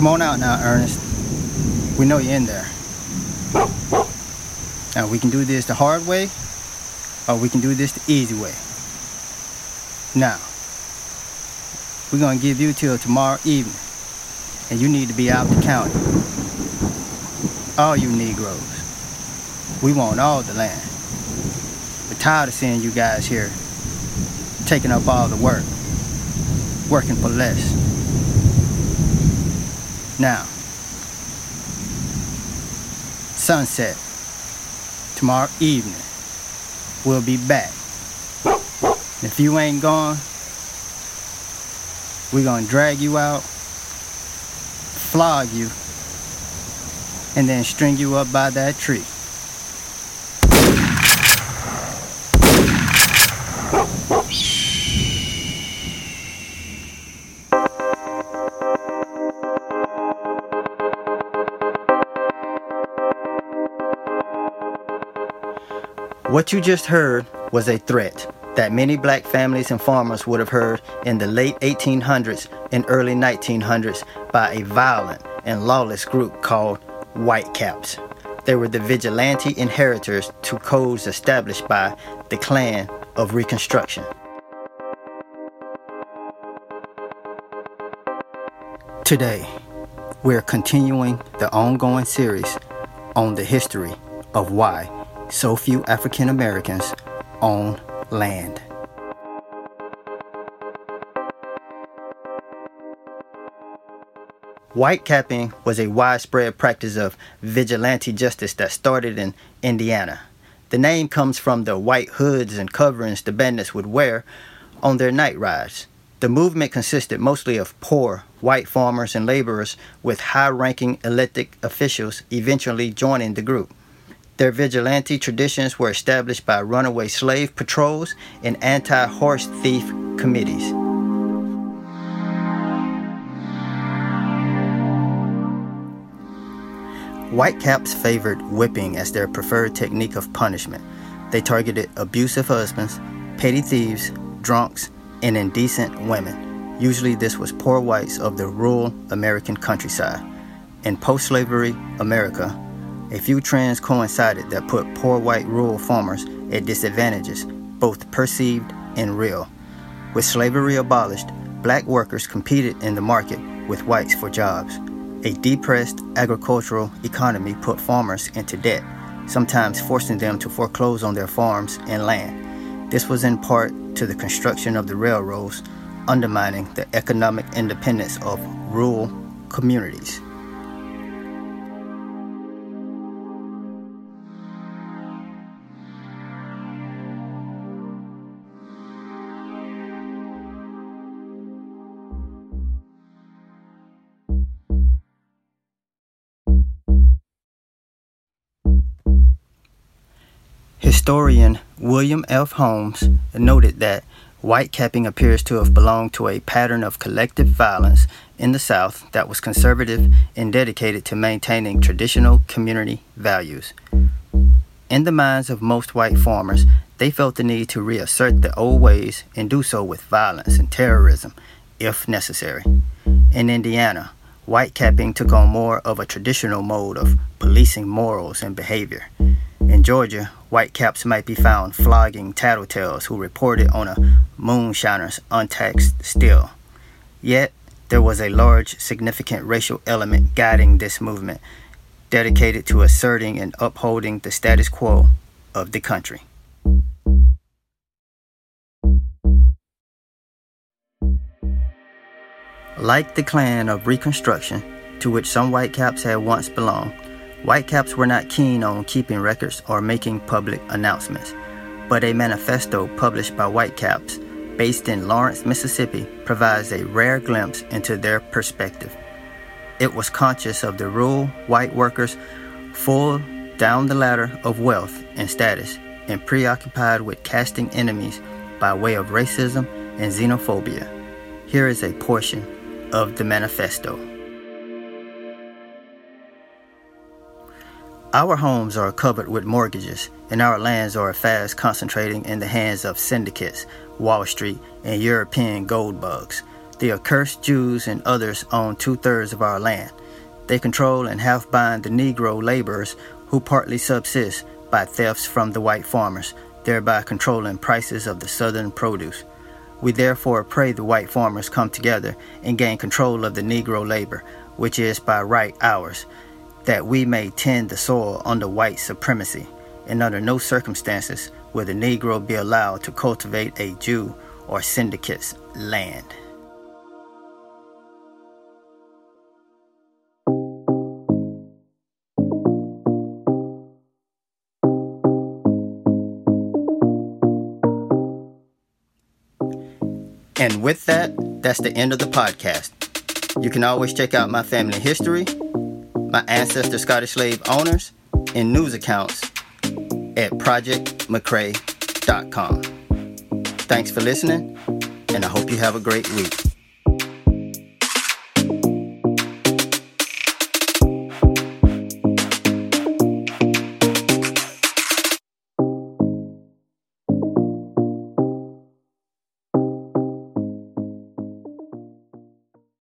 Come on out now, Ernest. We know you're in there. Now, we can do this the hard way, or we can do this the easy way. Now, we're going to give you till tomorrow evening, and you need to be out the county. All you Negroes. We want all the land. We're tired of seeing you guys here taking up all the work, working for less. Now, sunset, tomorrow evening, we'll be back. If you ain't gone, we're gonna drag you out, flog you, and then string you up by that tree. What you just heard was a threat that many black families and farmers would have heard in the late 1800s and early 1900s by a violent and lawless group called Whitecaps. They were the vigilante inheritors to codes established by the Klan of Reconstruction. Today, we're continuing the ongoing series on the history of why so few African Americans own land. White capping was a widespread practice of vigilante justice that started in Indiana. The name comes from the white hoods and coverings the bandits would wear on their night rides. The movement consisted mostly of poor white farmers and laborers with high ranking elected officials eventually joining the group. Their vigilante traditions were established by runaway slave patrols and anti horse thief committees. Whitecaps favored whipping as their preferred technique of punishment. They targeted abusive husbands, petty thieves, drunks, and indecent women. Usually, this was poor whites of the rural American countryside. In post slavery America, a few trends coincided that put poor white rural farmers at disadvantages, both perceived and real. With slavery abolished, black workers competed in the market with whites for jobs. A depressed agricultural economy put farmers into debt, sometimes forcing them to foreclose on their farms and land. This was in part to the construction of the railroads, undermining the economic independence of rural communities. Historian William F. Holmes noted that whitecapping appears to have belonged to a pattern of collective violence in the South that was conservative and dedicated to maintaining traditional community values. In the minds of most white farmers, they felt the need to reassert the old ways and do so with violence and terrorism, if necessary. In Indiana, whitecapping took on more of a traditional mode of policing morals and behavior. In Georgia, whitecaps might be found flogging tattletales who reported on a moonshiner's untaxed still. Yet, there was a large, significant racial element guiding this movement, dedicated to asserting and upholding the status quo of the country. Like the Klan of Reconstruction, to which some whitecaps had once belonged, Whitecaps were not keen on keeping records or making public announcements, but a manifesto published by Whitecaps based in Lawrence, Mississippi provides a rare glimpse into their perspective. It was conscious of the rural white workers full down the ladder of wealth and status and preoccupied with casting enemies by way of racism and xenophobia. Here is a portion of the manifesto. Our homes are covered with mortgages, and our lands are fast concentrating in the hands of syndicates, Wall Street, and European gold bugs. The accursed Jews and others own two thirds of our land. They control and half bind the Negro laborers who partly subsist by thefts from the white farmers, thereby controlling prices of the southern produce. We therefore pray the white farmers come together and gain control of the Negro labor, which is by right ours that we may tend the soil under white supremacy, and under no circumstances will the Negro be allowed to cultivate a Jew or syndicate's land. And with that, that's the end of the podcast. You can always check out my family history my ancestor Scottish slave owners, and news accounts at projectmccrae.com. Thanks for listening, and I hope you have a great week.